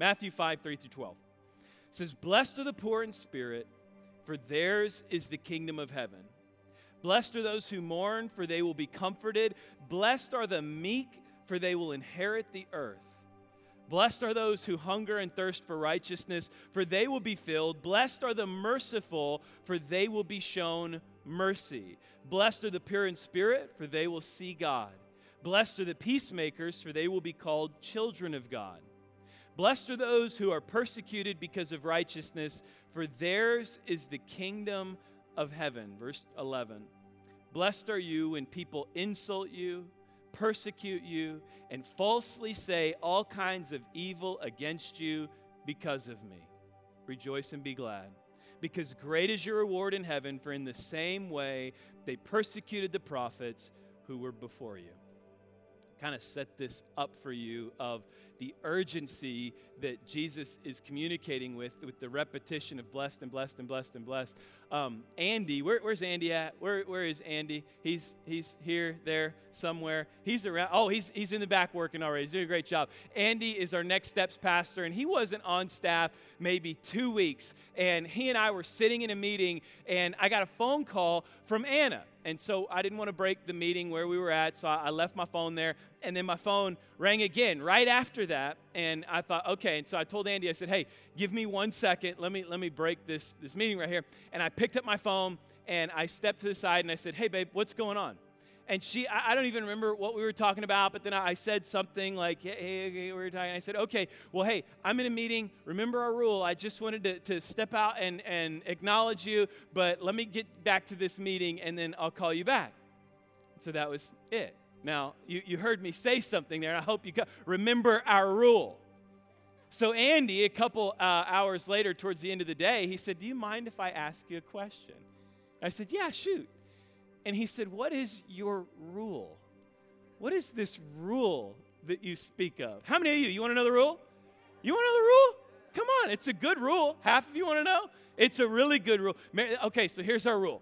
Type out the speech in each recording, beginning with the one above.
Matthew 5, 3 through 12. It says, Blessed are the poor in spirit, for theirs is the kingdom of heaven. Blessed are those who mourn, for they will be comforted. Blessed are the meek, for they will inherit the earth. Blessed are those who hunger and thirst for righteousness, for they will be filled. Blessed are the merciful, for they will be shown mercy. Blessed are the pure in spirit, for they will see God. Blessed are the peacemakers, for they will be called children of God. Blessed are those who are persecuted because of righteousness, for theirs is the kingdom of heaven. Verse 11. Blessed are you when people insult you persecute you, and falsely say all kinds of evil against you because of me. Rejoice and be glad, because great is your reward in heaven, for in the same way they persecuted the prophets who were before you. Kind of set this up for you of the urgency that Jesus is communicating with, with the repetition of blessed and blessed and blessed and blessed. Um, Andy, where, where's Andy at? Where, where is Andy? He's, he's here, there, somewhere. He's around. Oh, he's, he's in the back working already. He's doing a great job. Andy is our Next Steps pastor, and he wasn't on staff maybe two weeks. And he and I were sitting in a meeting, and I got a phone call from Anna. And so I didn't want to break the meeting where we were at, so I left my phone there. And then my phone rang again right after that. And I thought, okay. And so I told Andy, I said, hey, give me one second. Let me, let me break this, this meeting right here. And I picked up my phone and I stepped to the side and I said, hey, babe, what's going on? and she I, don't even remember what we were talking about but then i said something like hey, hey, hey we were talking i said okay well hey i'm in a meeting remember our rule i just wanted to, to step out and, and acknowledge you but let me get back to this meeting and then i'll call you back so that was it now you, you heard me say something there and i hope you remember our rule so andy a couple uh, hours later towards the end of the day he said do you mind if i ask you a question i said yeah shoot and he said, What is your rule? What is this rule that you speak of? How many of you, you want to know the rule? You want to know the rule? Come on, it's a good rule. Half of you want to know? It's a really good rule. Okay, so here's our rule.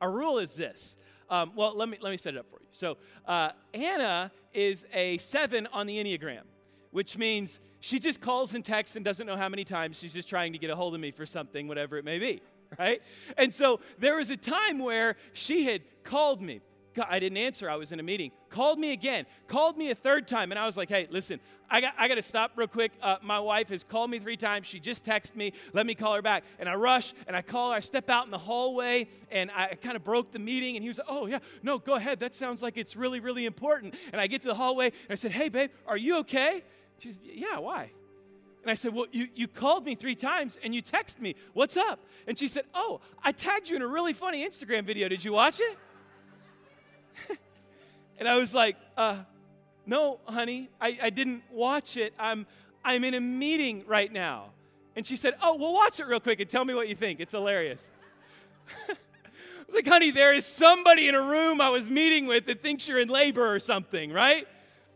Our rule is this. Um, well, let me, let me set it up for you. So, uh, Anna is a seven on the Enneagram, which means she just calls and texts and doesn't know how many times she's just trying to get a hold of me for something, whatever it may be. right? And so there was a time where she had called me. I didn't answer. I was in a meeting. Called me again. Called me a third time. And I was like, hey, listen, I got, I got to stop real quick. Uh, my wife has called me three times. She just texted me. Let me call her back. And I rush and I call her. I step out in the hallway and I kind of broke the meeting. And he was like, oh, yeah, no, go ahead. That sounds like it's really, really important. And I get to the hallway and I said, hey, babe, are you okay? She said, yeah, why? And I said, Well, you, you called me three times and you texted me. What's up? And she said, Oh, I tagged you in a really funny Instagram video. Did you watch it? and I was like, uh, No, honey, I, I didn't watch it. I'm, I'm in a meeting right now. And she said, Oh, well, watch it real quick and tell me what you think. It's hilarious. I was like, honey, there is somebody in a room I was meeting with that thinks you're in labor or something, right?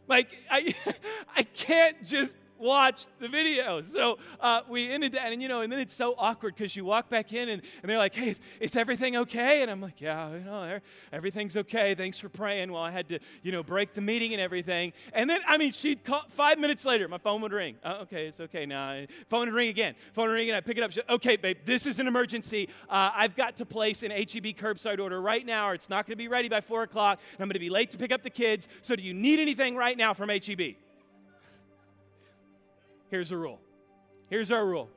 Like, I, I can't just watched the video. So uh, we ended that, and you know, and then it's so awkward because you walk back in and, and they're like, hey, is, is, everything okay? And I'm like, yeah, you know, everything's okay. Thanks for praying. Well, I had to, you know, break the meeting and everything. And then, I mean, she'd call, five minutes later, my phone would ring. Uh, okay, it's okay now. Phone would ring again. Phone would ring again. I pick it up. She, okay, babe, this is an emergency. Uh, I've got to place an HEB curbside order right now, or it's not going to be ready by four o'clock, and I'm going to be late to pick up the kids. So do you need anything right now from HEB? Here's a rule. Here's our rule.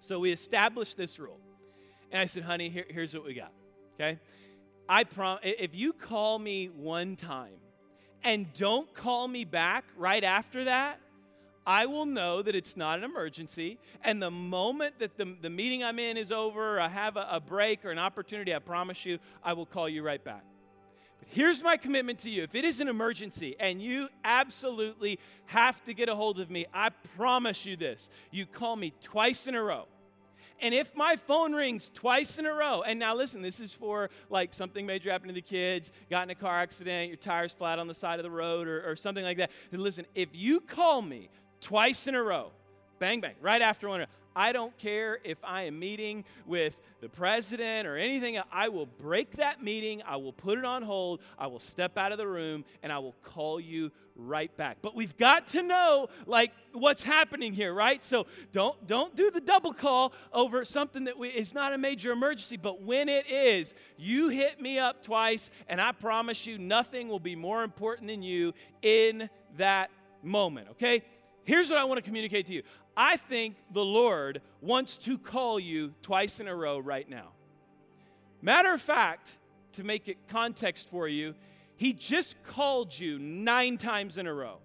So we established this rule. And I said, honey, here, here's what we got. Okay? I prom if you call me one time and don't call me back right after that, I will know that it's not an emergency. And the moment that the, the meeting I'm in is over, I have a, a break or an opportunity, I promise you, I will call you right back. Here's my commitment to you. If it is an emergency and you absolutely have to get a hold of me, I promise you this. You call me twice in a row. And if my phone rings twice in a row, and now listen, this is for like something major happened to the kids, got in a car accident, your tire's flat on the side of the road, or, or something like that. Listen, if you call me twice in a row, bang, bang, right after one, I don't care if I am meeting with the president or anything. I will break that meeting. I will put it on hold. I will step out of the room and I will call you right back. But we've got to know like what's happening here, right? So don't don't do the double call over something that we, is not a major emergency, but when it is, you hit me up twice and I promise you nothing will be more important than you in that moment, okay? Here's what I want to communicate to you. I think the Lord wants to call you twice in a row right now. Matter of fact, to make it context for you, he just called you nine times in a row.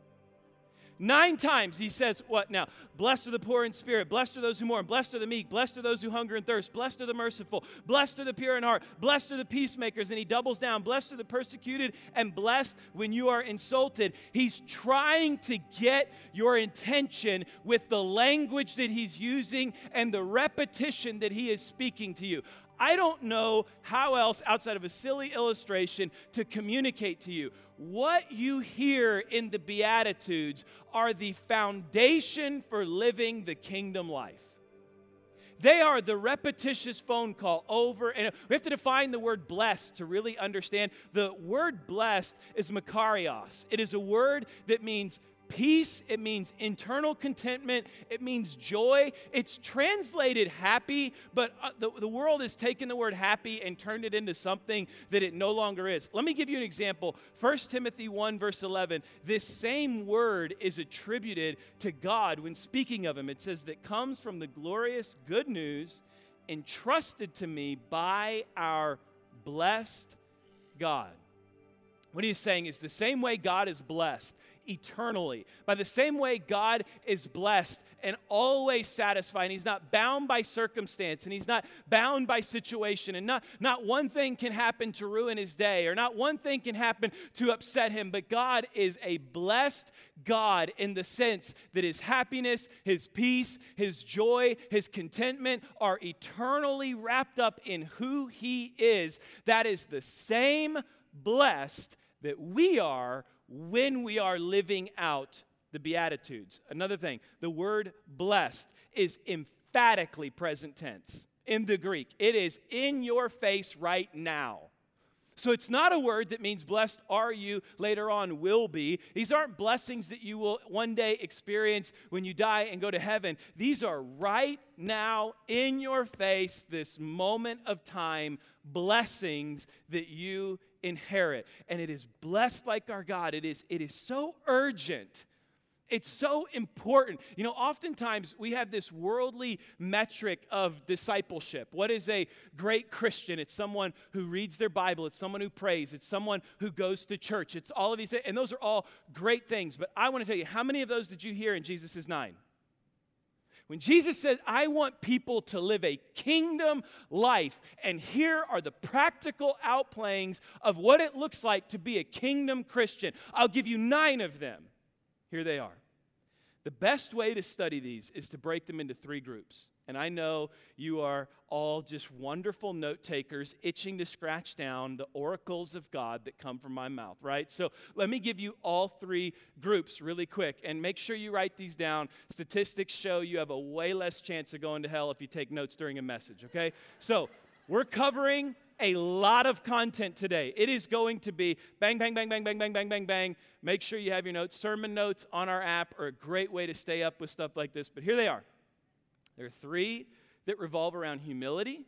Nine times he says, What now? Blessed are the poor in spirit, blessed are those who mourn, blessed are the meek, blessed are those who hunger and thirst, blessed are the merciful, blessed are the pure in heart, blessed are the peacemakers. And he doubles down, blessed are the persecuted, and blessed when you are insulted. He's trying to get your intention with the language that he's using and the repetition that he is speaking to you. I don't know how else, outside of a silly illustration, to communicate to you. What you hear in the Beatitudes are the foundation for living the kingdom life. They are the repetitious phone call over and we have to define the word blessed to really understand. The word blessed is makarios. It is a word that means peace, it means internal contentment, it means joy. It's translated happy, but uh, the, the world has taken the word happy and turned it into something that it no longer is. Let me give you an example. 1 Timothy 1, verse 11. This same word is attributed to God when speaking of him. It says, that comes from the glorious good news entrusted to me by our blessed God. What he's saying is the same way God is blessed eternally. By the same way, God is blessed and always satisfied. He's not bound by circumstance and he's not bound by situation. And not, not one thing can happen to ruin his day or not one thing can happen to upset him. But God is a blessed God in the sense that his happiness, his peace, his joy, his contentment are eternally wrapped up in who he is. That is the same blessed that we are when we are living out the Beatitudes. Another thing, the word blessed is emphatically present tense in the Greek, it is in your face right now. So it's not a word that means blessed are you later on will be. These aren't blessings that you will one day experience when you die and go to heaven. These are right now in your face, this moment of time, blessings that you inherit. And it is blessed like our God. It is, it is so urgent. It's so important. You know, oftentimes we have this worldly metric of discipleship. What is a great Christian? It's someone who reads their Bible, it's someone who prays, it's someone who goes to church. It's all of these, and those are all great things. But I want to tell you, how many of those did you hear in Jesus' nine? When Jesus says, I want people to live a kingdom life, and here are the practical outplayings of what it looks like to be a kingdom Christian, I'll give you nine of them. Here they are. The best way to study these is to break them into three groups. And I know you are all just wonderful note takers, itching to scratch down the oracles of God that come from my mouth, right? So let me give you all three groups really quick and make sure you write these down. Statistics show you have a way less chance of going to hell if you take notes during a message, okay? So we're covering a lot of content today. It is going to be bang, bang, bang, bang, bang, bang, bang, bang, bang. Make sure you have your notes. Sermon notes on our app are a great way to stay up with stuff like this, but here they are. There are three that revolve around humility,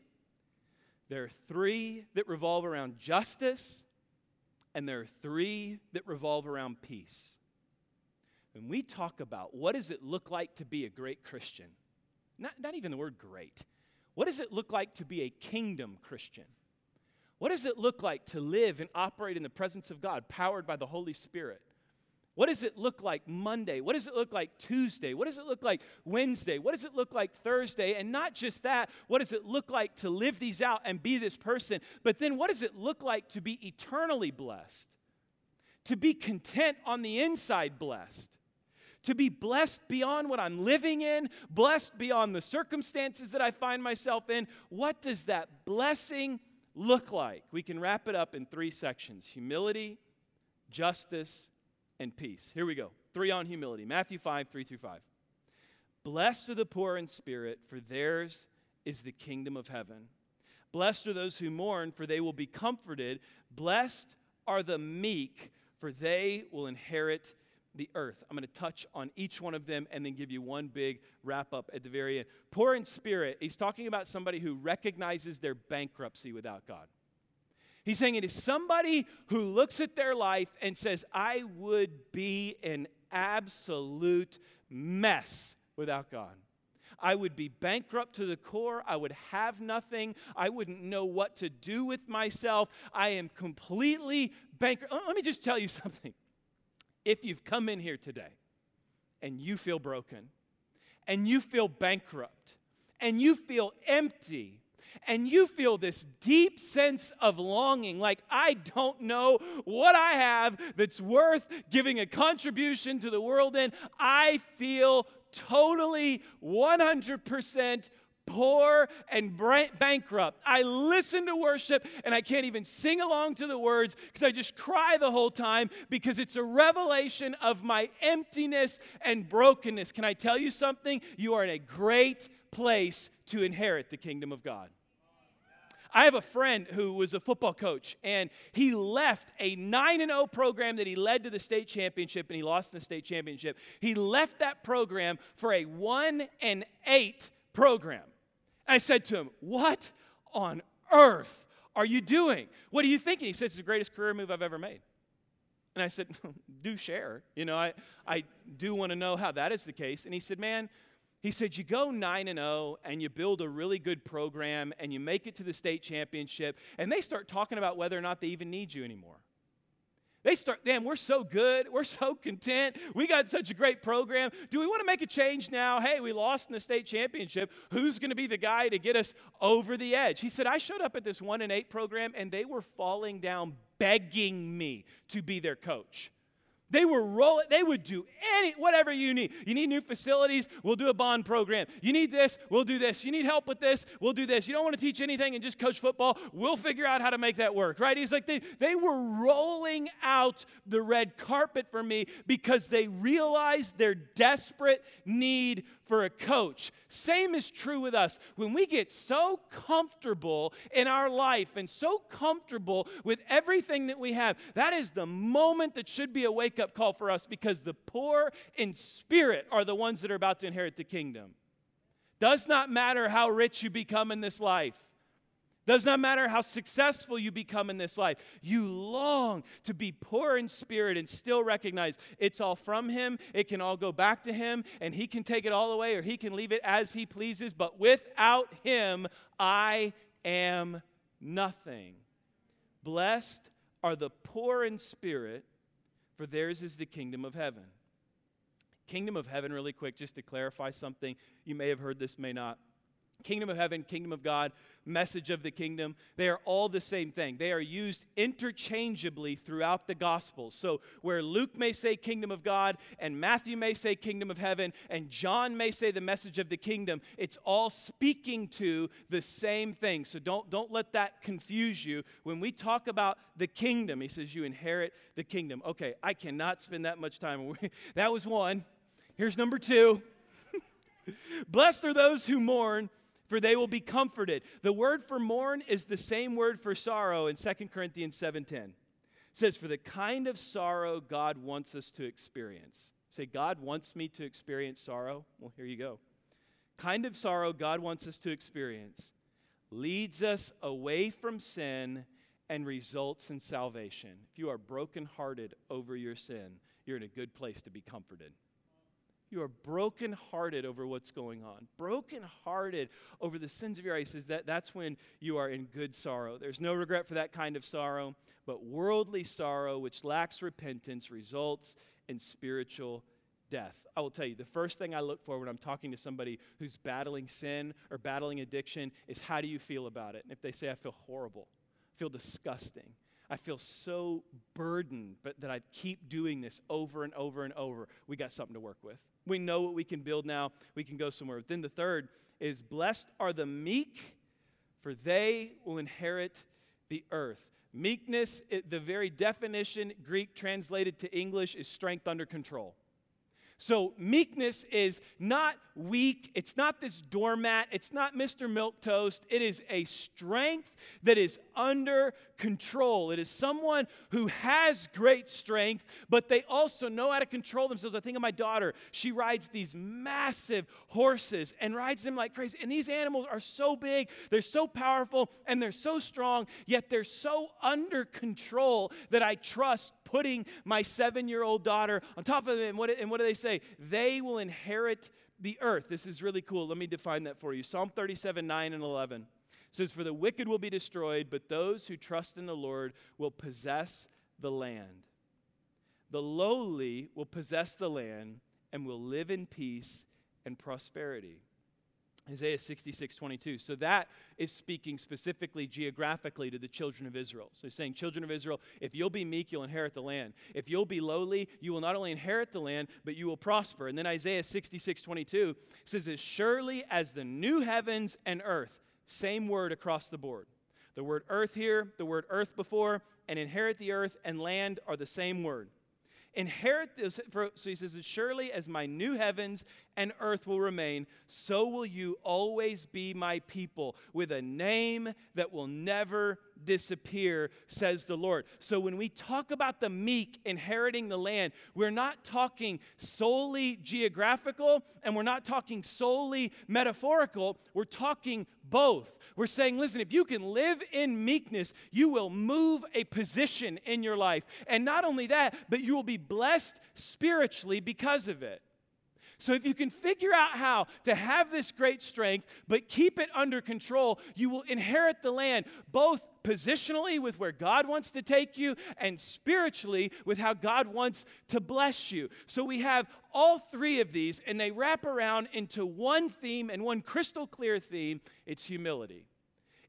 there are three that revolve around justice, and there are three that revolve around peace. When we talk about what does it look like to be a great Christian, not, not even the word great, what does it look like to be a kingdom Christian? What does it look like to live and operate in the presence of God, powered by the Holy Spirit? What does it look like Monday? What does it look like Tuesday? What does it look like Wednesday? What does it look like Thursday? And not just that, what does it look like to live these out and be this person? But then what does it look like to be eternally blessed? To be content on the inside, blessed? To be blessed beyond what I'm living in, blessed beyond the circumstances that I find myself in. What does that blessing look like? We can wrap it up in three sections humility, justice, and peace. Here we go. Three on humility. Matthew 5, 3 through 5. Blessed are the poor in spirit, for theirs is the kingdom of heaven. Blessed are those who mourn, for they will be comforted. Blessed are the meek, for they will inherit the earth. I'm going to touch on each one of them and then give you one big wrap up at the very end. Poor in spirit, he's talking about somebody who recognizes their bankruptcy without God. He's saying it is somebody who looks at their life and says, I would be an absolute mess without God. I would be bankrupt to the core. I would have nothing. I wouldn't know what to do with myself. I am completely bankrupt. Let me just tell you something. If you've come in here today and you feel broken, and you feel bankrupt, and you feel empty, and you feel this deep sense of longing like, I don't know what I have that's worth giving a contribution to the world in, I feel totally 100% poor and bankrupt. I listen to worship and I can't even sing along to the words because I just cry the whole time because it's a revelation of my emptiness and brokenness. Can I tell you something? You are in a great place to inherit the kingdom of God. I have a friend who was a football coach, and he left a 9 0 program that he led to the state championship, and he lost in the state championship. He left that program for a 1 and 8 program. I said to him, What on earth are you doing? What are you thinking? He said, It's the greatest career move I've ever made. And I said, Do share. You know, I, I do want to know how that is the case. And he said, Man, he said, You go 9 and 0 and you build a really good program and you make it to the state championship, and they start talking about whether or not they even need you anymore. They start, damn, we're so good. We're so content. We got such a great program. Do we want to make a change now? Hey, we lost in the state championship. Who's going to be the guy to get us over the edge? He said, I showed up at this 1 and 8 program and they were falling down begging me to be their coach. They were rolling, they would do any whatever you need. You need new facilities, we'll do a bond program. You need this, we'll do this. You need help with this, we'll do this. You don't want to teach anything and just coach football, we'll figure out how to make that work, right? He's like, they, they were rolling out the red carpet for me because they realized their desperate need for a coach. Same is true with us. When we get so comfortable in our life and so comfortable with everything that we have, that is the moment that should be a wake up call for us because the poor in spirit are the ones that are about to inherit the kingdom. Does not matter how rich you become in this life. Does not matter how successful you become in this life. You long to be poor in spirit and still recognize it's all from Him. It can all go back to Him, and He can take it all away or He can leave it as He pleases. But without Him, I am nothing. Blessed are the poor in spirit, for theirs is the kingdom of heaven. Kingdom of heaven, really quick, just to clarify something. You may have heard this, may not. Kingdom of heaven, kingdom of God, message of the kingdom, they are all the same thing. They are used interchangeably throughout the Gospels. So, where Luke may say kingdom of God, and Matthew may say kingdom of heaven, and John may say the message of the kingdom, it's all speaking to the same thing. So, don't, don't let that confuse you. When we talk about the kingdom, he says, You inherit the kingdom. Okay, I cannot spend that much time. that was one. Here's number two. Blessed are those who mourn for they will be comforted. The word for mourn is the same word for sorrow in 2 Corinthians 7:10. It says, For the kind of sorrow God wants us to experience. Say, God wants me to experience sorrow? Well, here you go. Kind of sorrow God wants us to experience leads us away from sin and results in salvation. If you are brokenhearted over your sin, you're in a good place to be comforted. You are brokenhearted over what's going on. Brokenhearted over the sins of your. Says that that's when you are in good sorrow. There's no regret for that kind of sorrow, but worldly sorrow, which lacks repentance, results in spiritual death. I will tell you, the first thing I look for when I'm talking to somebody who's battling sin or battling addiction is how do you feel about it? And if they say, I feel horrible, I feel disgusting, I feel so burdened, but that I keep doing this over and over and over, we got something to work with. We know what we can build now. We can go somewhere. But Then the third is blessed are the meek, for they will inherit the earth. Meekness, the very definition, Greek translated to English, is strength under control. So, meekness is not weak. It's not this doormat. It's not Mr. Milquetoast. It is a strength that is under control. It is someone who has great strength, but they also know how to control themselves. I think of my daughter. She rides these massive horses and rides them like crazy. And these animals are so big, they're so powerful, and they're so strong, yet they're so under control that I trust putting my seven year old daughter on top of them. And what, and what do they say? They will inherit the earth. This is really cool. Let me define that for you. Psalm 37, 9 and 11 says, For the wicked will be destroyed, but those who trust in the Lord will possess the land. The lowly will possess the land and will live in peace and prosperity. Isaiah 66, 22. So that is speaking specifically geographically to the children of Israel. So he's saying, Children of Israel, if you'll be meek, you'll inherit the land. If you'll be lowly, you will not only inherit the land, but you will prosper. And then Isaiah 66, 22 says, As surely as the new heavens and earth, same word across the board. The word earth here, the word earth before, and inherit the earth and land are the same word inherit this. For, so he says, As surely as my new heavens and earth will remain, so will you always be my people, with a name that will never disappear, says the Lord. So when we talk about the meek inheriting the land, we're not talking solely geographical and we're not talking solely metaphorical. We're talking both. We're saying, listen, if you can live in meekness, you will move a position in your life. And not only that, but you will be blessed spiritually because of it. So, if you can figure out how to have this great strength, but keep it under control, you will inherit the land, both positionally with where God wants to take you, and spiritually with how God wants to bless you. So, we have all three of these, and they wrap around into one theme and one crystal clear theme it's humility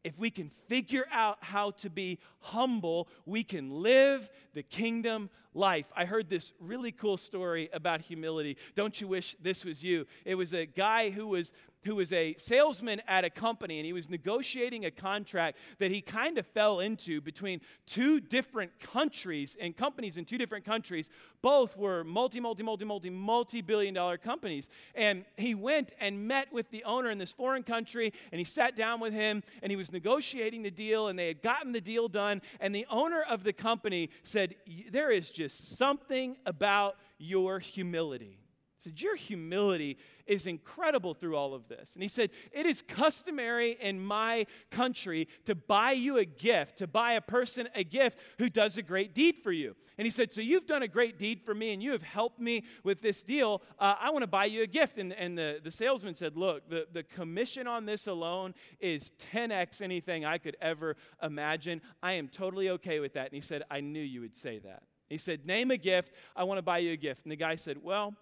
if we can figure out how to be humble, we can live the kingdom life. I heard this really cool story about humility. Don't you wish this was you? It was a guy who was who was a salesman at a company and he was negotiating a contract that he kind of fell into between two different countries and companies in two different countries. Both were multi, multi, multi, multi, multi billion dollar companies. And he went and met with the owner in this foreign country and he sat down with him and he was negotiating the deal and they had gotten the deal done. And the owner of the company said, There is just something about your humility. He said, Your humility is incredible through all of this. And he said, It is customary in my country to buy you a gift, to buy a person a gift who does a great deed for you. And he said, So you've done a great deed for me and you have helped me with this deal. Uh, I want to buy you a gift. And, and the, the salesman said, Look, the, the commission on this alone is 10x anything I could ever imagine. I am totally okay with that. And he said, I knew you would say that. He said, Name a gift. I want to buy you a gift. And the guy said, Well,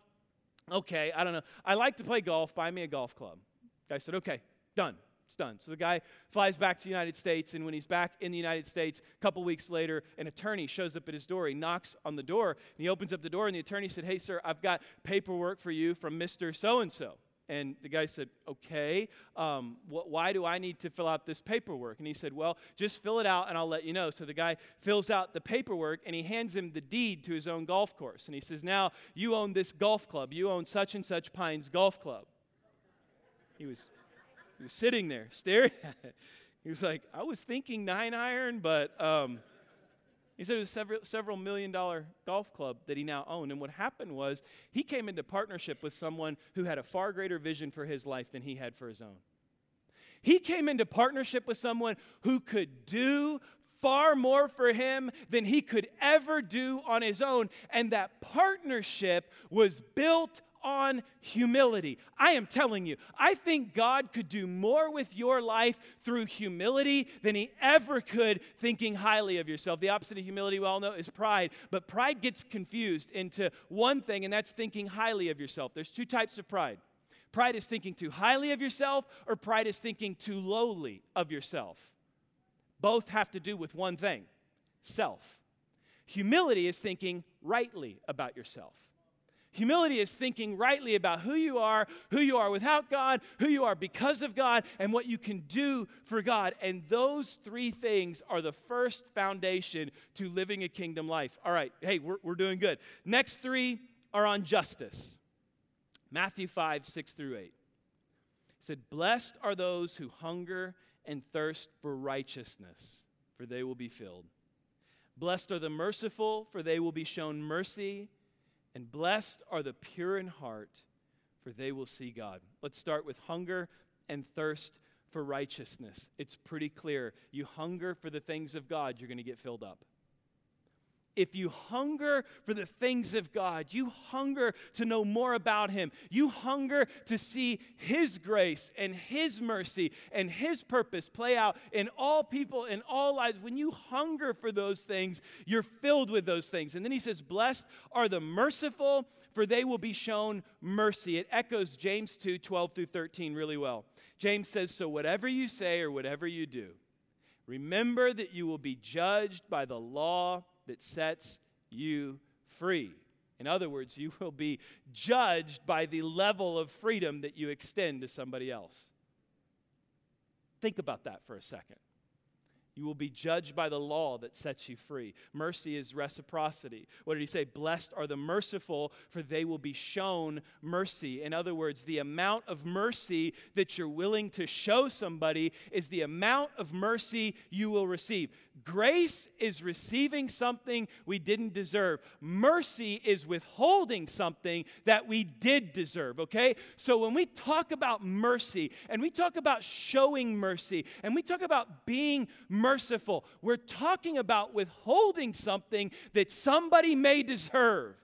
Okay, I don't know. I like to play golf. Buy me a golf club. Guy said, okay, done. It's done. So the guy flies back to the United States, and when he's back in the United States, a couple weeks later, an attorney shows up at his door. He knocks on the door, and he opens up the door, and the attorney said, Hey, sir, I've got paperwork for you from Mr. So and so. And the guy said, Okay, um, wh- why do I need to fill out this paperwork? And he said, Well, just fill it out and I'll let you know. So the guy fills out the paperwork and he hands him the deed to his own golf course. And he says, Now you own this golf club. You own such and such Pines Golf Club. He was, he was sitting there staring at it. He was like, I was thinking nine iron, but. Um, he said it was several, several million dollar golf club that he now owned. And what happened was he came into partnership with someone who had a far greater vision for his life than he had for his own. He came into partnership with someone who could do far more for him than he could ever do on his own. And that partnership was built on humility. I am telling you, I think God could do more with your life through humility than he ever could thinking highly of yourself. The opposite of humility, we all know, is pride. But pride gets confused into one thing, and that's thinking highly of yourself. There's two types of pride. Pride is thinking too highly of yourself, or pride is thinking too lowly of yourself. Both have to do with one thing self. Humility is thinking rightly about yourself. Humility is thinking rightly about who you are, who you are without God, who you are because of God, and what you can do for God. And those three things are the first foundation to living a kingdom life. All right, hey, we're, we're doing good. Next three are on justice. Matthew 5, 6 through 8. He said, Blessed are those who hunger and thirst for righteousness, for they will be filled. Blessed are the merciful, for they will be shown mercy. And blessed are the pure in heart, for they will see God. Let's start with hunger and thirst for righteousness. It's pretty clear. You hunger for the things of God, you're going to get filled up if you hunger for the things of God, you hunger to know more about Him, you hunger to see His grace and His mercy and His purpose play out in all people, in all lives, when you hunger for those things, you're filled with those things. And then He says, Blessed are the merciful, for they will be shown mercy. It echoes James 2 12 through 13 really well. James says, So whatever you say or whatever you do, remember that you will be judged by the law that sets you free. In other words, you will be judged by the level of freedom that you extend to somebody else. Think about that for a second. You will be judged by the law that sets you free. Mercy is reciprocity. What did he say? Blessed are the merciful, for they will be shown mercy. In other words, the amount of mercy that you're willing to show somebody is the amount of mercy you will receive. Grace is receiving something we didn't deserve. Mercy is withholding something that we did deserve, okay? So when we talk about mercy and we talk about showing mercy and we talk about being merciful, we're talking about withholding something that somebody may deserve.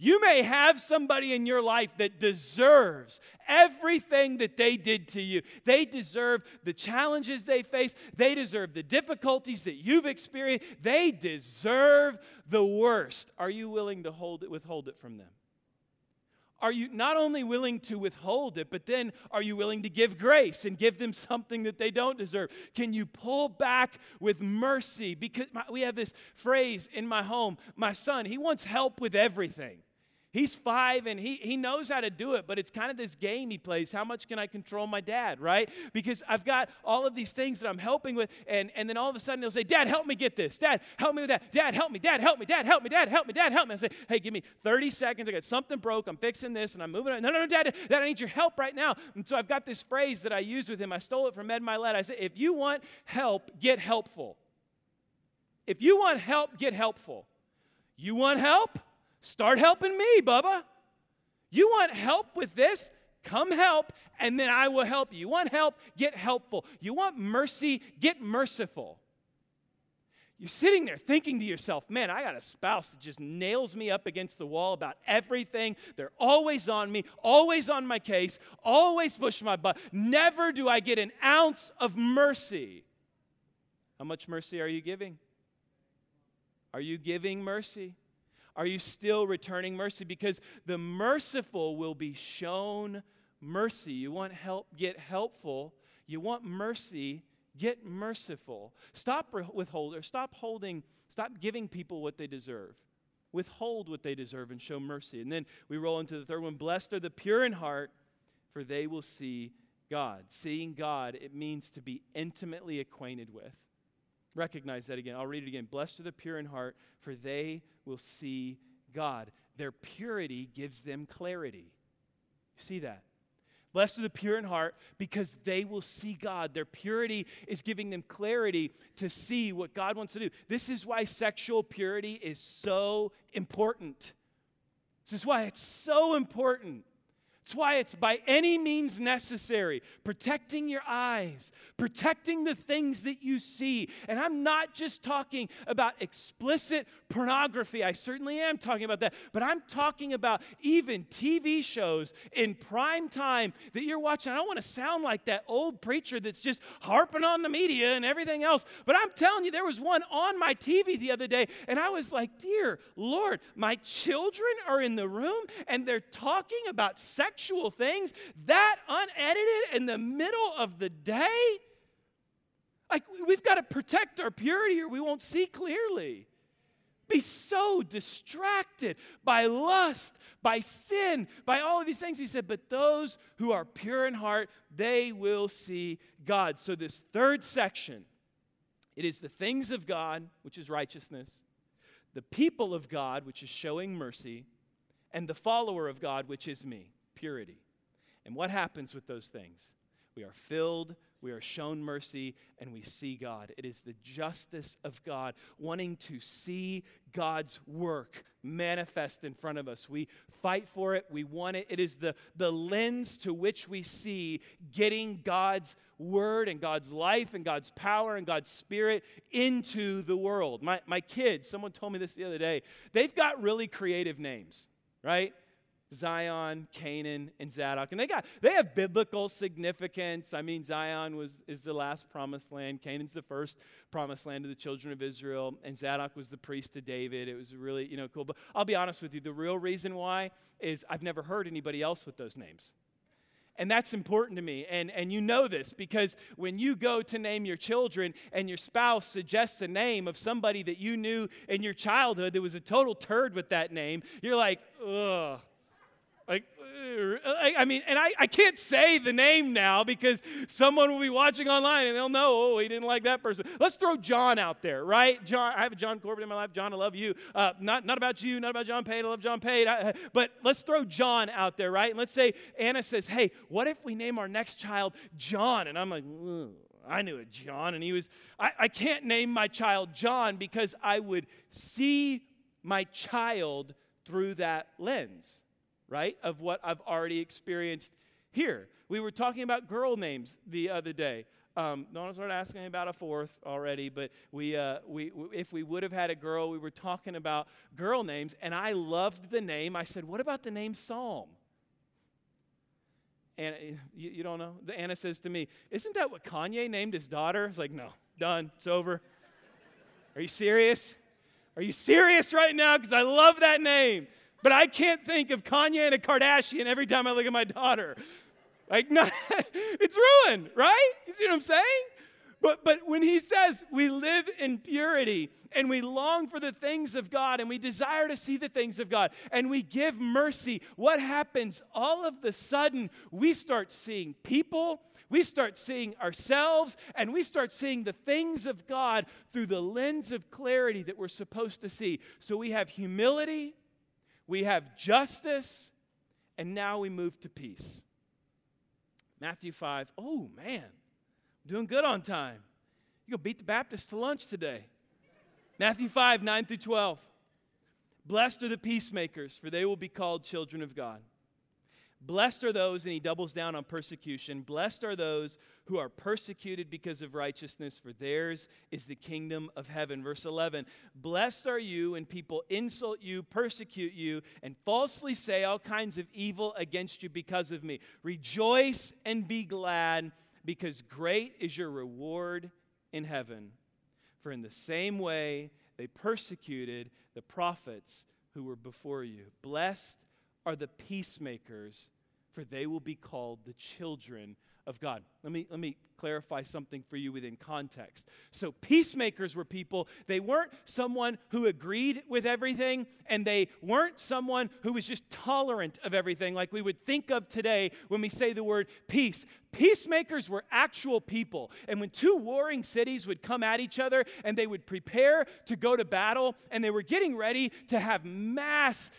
You may have somebody in your life that deserves everything that they did to you. They deserve the challenges they face, they deserve the difficulties that you've experienced. They deserve the worst. Are you willing to hold it, withhold it from them? Are you not only willing to withhold it, but then are you willing to give grace and give them something that they don't deserve? Can you pull back with mercy? Because my, we have this phrase in my home my son, he wants help with everything. He's five and he, he knows how to do it, but it's kind of this game he plays. How much can I control my dad, right? Because I've got all of these things that I'm helping with, and, and then all of a sudden he'll say, Dad, help me get this. Dad, help me with that. Dad, help me. Dad, help me. Dad, help me. Dad, help me. Dad, help me. I say, Hey, give me 30 seconds. I got something broke. I'm fixing this and I'm moving on. No, no, no, Dad, Dad, I need your help right now. And so I've got this phrase that I use with him. I stole it from Ed Mylett. I say, If you want help, get helpful. If you want help, get helpful. You want help? Start helping me, Bubba. You want help with this? Come help, and then I will help you. You want help? Get helpful. You want mercy? Get merciful. You're sitting there thinking to yourself, man, I got a spouse that just nails me up against the wall about everything. They're always on me, always on my case, always push my butt. Never do I get an ounce of mercy. How much mercy are you giving? Are you giving mercy? Are you still returning mercy? Because the merciful will be shown mercy. You want help, get helpful. You want mercy, get merciful. Stop withholding, stop holding, stop giving people what they deserve. Withhold what they deserve and show mercy. And then we roll into the third one Blessed are the pure in heart, for they will see God. Seeing God, it means to be intimately acquainted with. Recognize that again. I'll read it again. Blessed are the pure in heart, for they will see God. Their purity gives them clarity. You see that? Blessed are the pure in heart because they will see God. Their purity is giving them clarity to see what God wants to do. This is why sexual purity is so important. This is why it's so important. That's why it's by any means necessary, protecting your eyes, protecting the things that you see. And I'm not just talking about explicit pornography, I certainly am talking about that, but I'm talking about even TV shows in prime time that you're watching. I don't want to sound like that old preacher that's just harping on the media and everything else, but I'm telling you, there was one on my TV the other day, and I was like, Dear Lord, my children are in the room and they're talking about sex sexual things that unedited in the middle of the day? Like, we've got to protect our purity or we won't see clearly. Be so distracted by lust, by sin, by all of these things. He said, But those who are pure in heart, they will see God. So, this third section, it is the things of God, which is righteousness, the people of God, which is showing mercy, and the follower of God, which is me purity. And what happens with those things? We are filled, we are shown mercy, and we see God. It is the justice of God, wanting to see God's work manifest in front of us. We fight for it, we want it. It is the, the lens to which we see getting God's word and God's life and God's power and God's spirit into the world. My, my kids, someone told me this the other day, they've got really creative names, right? Zion, Canaan, and Zadok. And they got they have biblical significance. I mean, Zion was is the last promised land. Canaan's the first promised land of the children of Israel, and Zadok was the priest to David. It was really, you know, cool. But I'll be honest with you, the real reason why is I've never heard anybody else with those names. And that's important to me. And, and you know this because when you go to name your children and your spouse suggests a name of somebody that you knew in your childhood that was a total turd with that name, you're like, ugh, like, I mean, and I, I can't say the name now because someone will be watching online and they'll know, oh, he didn't like that person. Let's throw John out there, right? John, I have a John Corbett in my life. John, I love you. Uh, not, not about you, not about John Pate. I love John Pate. I, but let's throw John out there, right? And let's say Anna says, hey, what if we name our next child John? And I'm like. I knew a John, and he was, I, I can't name my child John because I would see my child through that lens right, of what I've already experienced here. We were talking about girl names the other day. Um, no one started asking about a fourth already, but we, uh, we, if we would have had a girl, we were talking about girl names, and I loved the name. I said, What about the name Psalm? And uh, you, you don't know? The Anna says to me, Isn't that what Kanye named his daughter? It's like, No, done, it's over. Are you serious? Are you serious right now? Because I love that name. But I can't think of Kanye and a Kardashian every time I look at my daughter. Like, not, it's ruined, right? You see what I'm saying? But, but when he says we live in purity and we long for the things of God and we desire to see the things of God and we give mercy, what happens? All of the sudden, we start seeing people, we start seeing ourselves, and we start seeing the things of God through the lens of clarity that we're supposed to see. So we have humility, we have justice, and now we move to peace. Matthew 5. Oh, man, I'm doing good on time. You're going to beat the Baptists to lunch today. Matthew 5, 9 through 12. Blessed are the peacemakers, for they will be called children of God. Blessed are those, and he doubles down on persecution. Blessed are those who are persecuted because of righteousness, for theirs is the kingdom of heaven. Verse 11 Blessed are you when people insult you, persecute you, and falsely say all kinds of evil against you because of me. Rejoice and be glad, because great is your reward in heaven. For in the same way they persecuted the prophets who were before you. Blessed are the peacemakers, for they will be called the children of God. Let me, let me clarify something for you within context. So, peacemakers were people, they weren't someone who agreed with everything, and they weren't someone who was just tolerant of everything like we would think of today when we say the word peace. Peacemakers were actual people. And when two warring cities would come at each other and they would prepare to go to battle and they were getting ready to have mass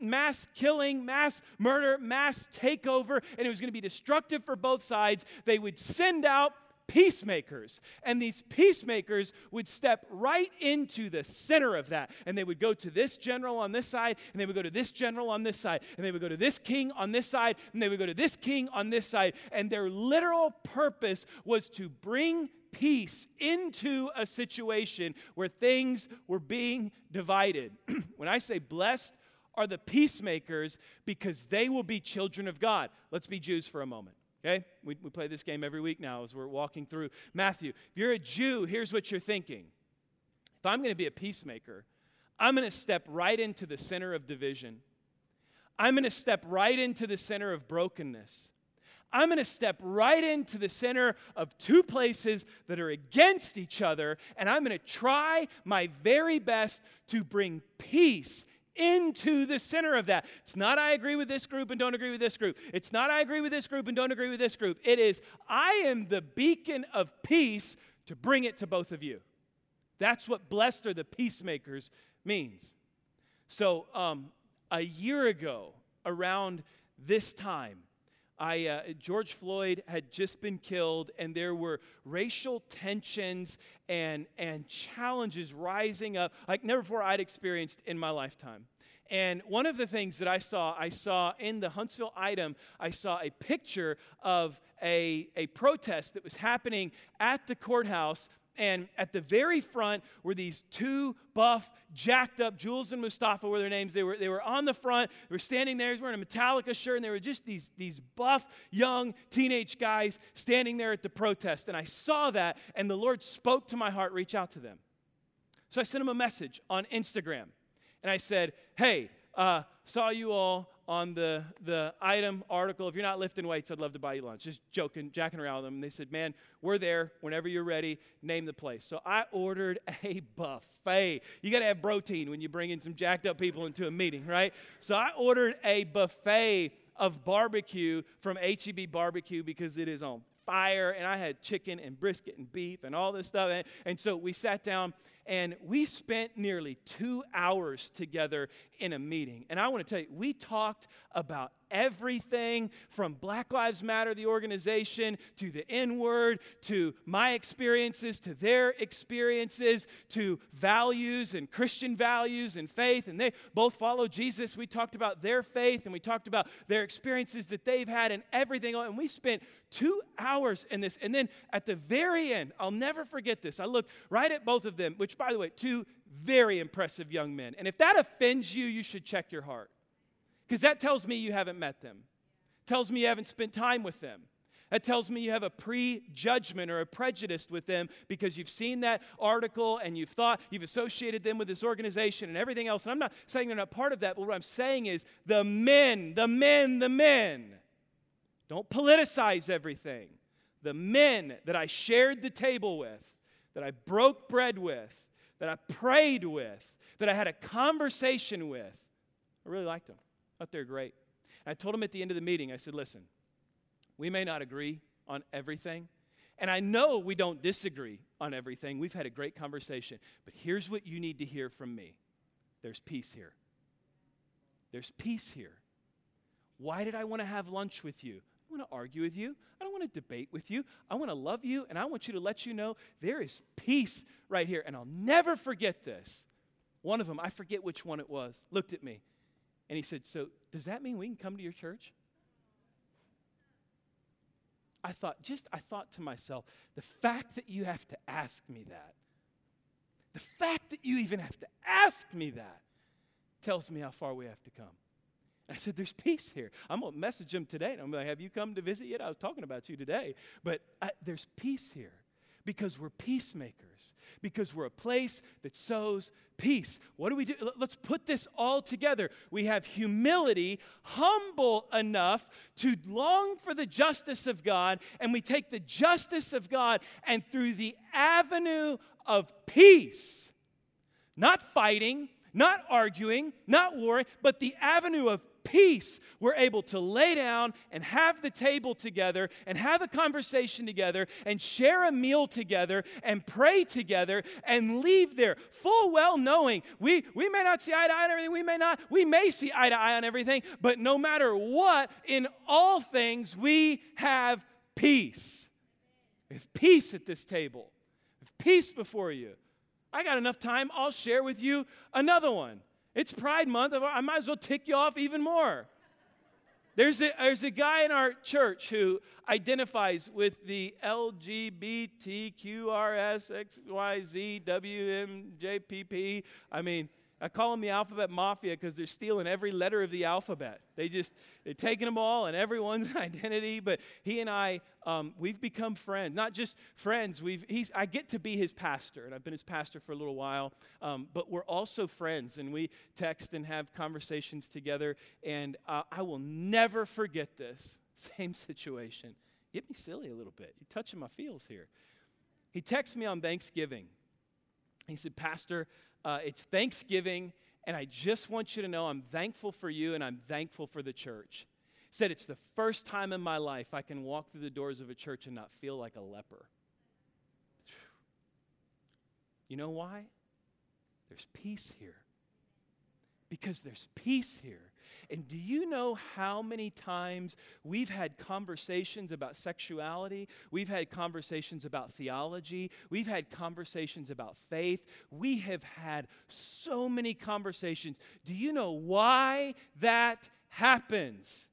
mass killing, mass murder, mass takeover and it was going to be destructive for both sides, they would send out peacemakers. And these peacemakers would step right into the center of that. And they would go to this general on this side, and they would go to this general on this side, and they would go to this king on this side, and they would go to this king on this side. And their literal purpose was to bring peace into a situation where things were being divided. when I say blessed, are the peacemakers because they will be children of God. Let's be Jews for a moment. Okay? We, we play this game every week now as we're walking through Matthew. If you're a Jew, here's what you're thinking. If I'm going to be a peacemaker, I'm going to step right into the center of division. I'm going to step right into the center of brokenness. I'm going to step right into the center of two places that are against each other, and I'm going to try my very best to bring peace into the center of that. It's not I agree with this group and don't agree with this group. It's not I agree with this group and don't agree with this group. It is I am the beacon of peace to bring it to both of you. That's what blessed are the peacemakers means. So, um, a year ago, around this time, I, uh, George Floyd had just been killed, and there were racial tensions and, and challenges rising up like never before I'd experienced in my lifetime. And one of the things that I saw, I saw in the Huntsville item, I saw a picture of a, a protest that was happening at the courthouse and at the very front were these two buff, jacked up, Jules and Mustafa were their names. They were, they were on the front, they were standing there, they were wearing a Metallica shirt, and they were just these, these buff, young teenage guys standing there at the protest. And I saw that, and the Lord spoke to my heart, reach out to them. So I sent them a message on Instagram, and I said, Hey, uh, saw you all on the, the item article. If you're not lifting weights, I'd love to buy you lunch. Just joking, jacking around with them. And they said, Man, we're there whenever you're ready. Name the place. So I ordered a buffet. You got to have protein when you bring in some jacked up people into a meeting, right? So I ordered a buffet of barbecue from HEB Barbecue because it is on fire. And I had chicken and brisket and beef and all this stuff. And, and so we sat down and we spent nearly two hours together in a meeting. And I want to tell you, we talked about everything from Black Lives Matter, the organization, to the N word, to my experiences, to their experiences, to values and Christian values and faith. And they both follow Jesus. We talked about their faith and we talked about their experiences that they've had and everything. And we spent two hours in this. And then at the very end, I'll never forget this. I looked right at both of them, which, by the way, two very impressive young men. And if that offends you, you should check your heart. Because that tells me you haven't met them, tells me you haven't spent time with them. That tells me you have a prejudgment or a prejudice with them because you've seen that article and you've thought, you've associated them with this organization and everything else. And I'm not saying they're not part of that, but what I'm saying is the men, the men, the men. Don't politicize everything. The men that I shared the table with, that I broke bread with, that I prayed with, that I had a conversation with, I really liked them. Thought they're great. And I told them at the end of the meeting, I said, listen, we may not agree on everything. And I know we don't disagree on everything. We've had a great conversation. But here's what you need to hear from me there's peace here. There's peace here. Why did I want to have lunch with you? I want to argue with you. I don't want to debate with you. I want to love you, and I want you to let you know there is peace right here. And I'll never forget this. One of them, I forget which one it was, looked at me and he said, So does that mean we can come to your church? I thought, just, I thought to myself, the fact that you have to ask me that, the fact that you even have to ask me that tells me how far we have to come. I said, There's peace here. I'm going to message him today. And I'm like, Have you come to visit yet? I was talking about you today. But I, there's peace here because we're peacemakers, because we're a place that sows peace. What do we do? Let's put this all together. We have humility, humble enough to long for the justice of God, and we take the justice of God and through the avenue of peace, not fighting, not arguing, not warring, but the avenue of peace, we're able to lay down and have the table together and have a conversation together and share a meal together and pray together and leave there full well knowing we, we may not see eye to eye on everything, we may not, we may see eye to eye on everything, but no matter what, in all things, we have peace. We have peace at this table. We have peace before you. I got enough time, I'll share with you another one. It's Pride Month. I might as well tick you off even more. There's a, there's a guy in our church who identifies with the LGBTQRSXYZWMJPP. I mean, I call them the alphabet mafia because they're stealing every letter of the alphabet. They just, they're taking them all and everyone's identity. But he and I, um, we've become friends. Not just friends, we've, he's, I get to be his pastor, and I've been his pastor for a little while. Um, but we're also friends, and we text and have conversations together. And uh, I will never forget this. Same situation. Get me silly a little bit. You're touching my feels here. He texted me on Thanksgiving. He said, Pastor, uh, it's Thanksgiving, and I just want you to know I'm thankful for you and I'm thankful for the church. Said, It's the first time in my life I can walk through the doors of a church and not feel like a leper. You know why? There's peace here. Because there's peace here. And do you know how many times we've had conversations about sexuality? We've had conversations about theology. We've had conversations about faith. We have had so many conversations. Do you know why that happens?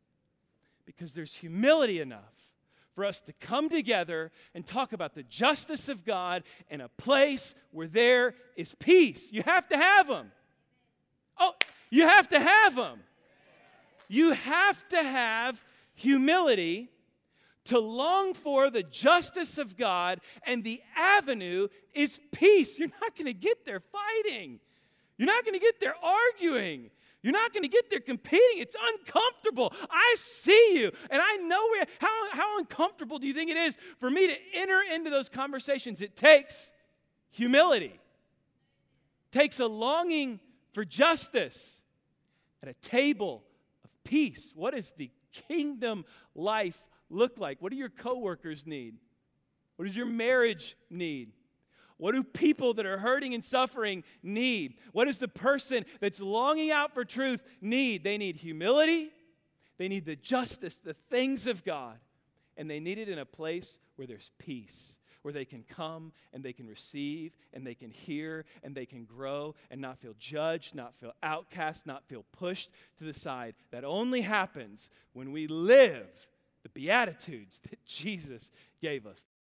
Because there's humility enough for us to come together and talk about the justice of God in a place where there is peace. You have to have them. Oh, you have to have them. You have to have humility to long for the justice of God, and the avenue is peace. You're not going to get there fighting. You're not going to get there arguing. You're not going to get there competing. It's uncomfortable. I see you, and I know where, how, how uncomfortable do you think it is for me to enter into those conversations? It takes humility, it takes a longing for justice at a table of peace. What does the kingdom life look like? What do your coworkers need? What does your marriage need? What do people that are hurting and suffering need? What does the person that's longing out for truth need? They need humility, they need the justice, the things of God, and they need it in a place where there's peace where they can come and they can receive and they can hear and they can grow and not feel judged, not feel outcast, not feel pushed to the side. That only happens when we live the Beatitudes that Jesus gave us.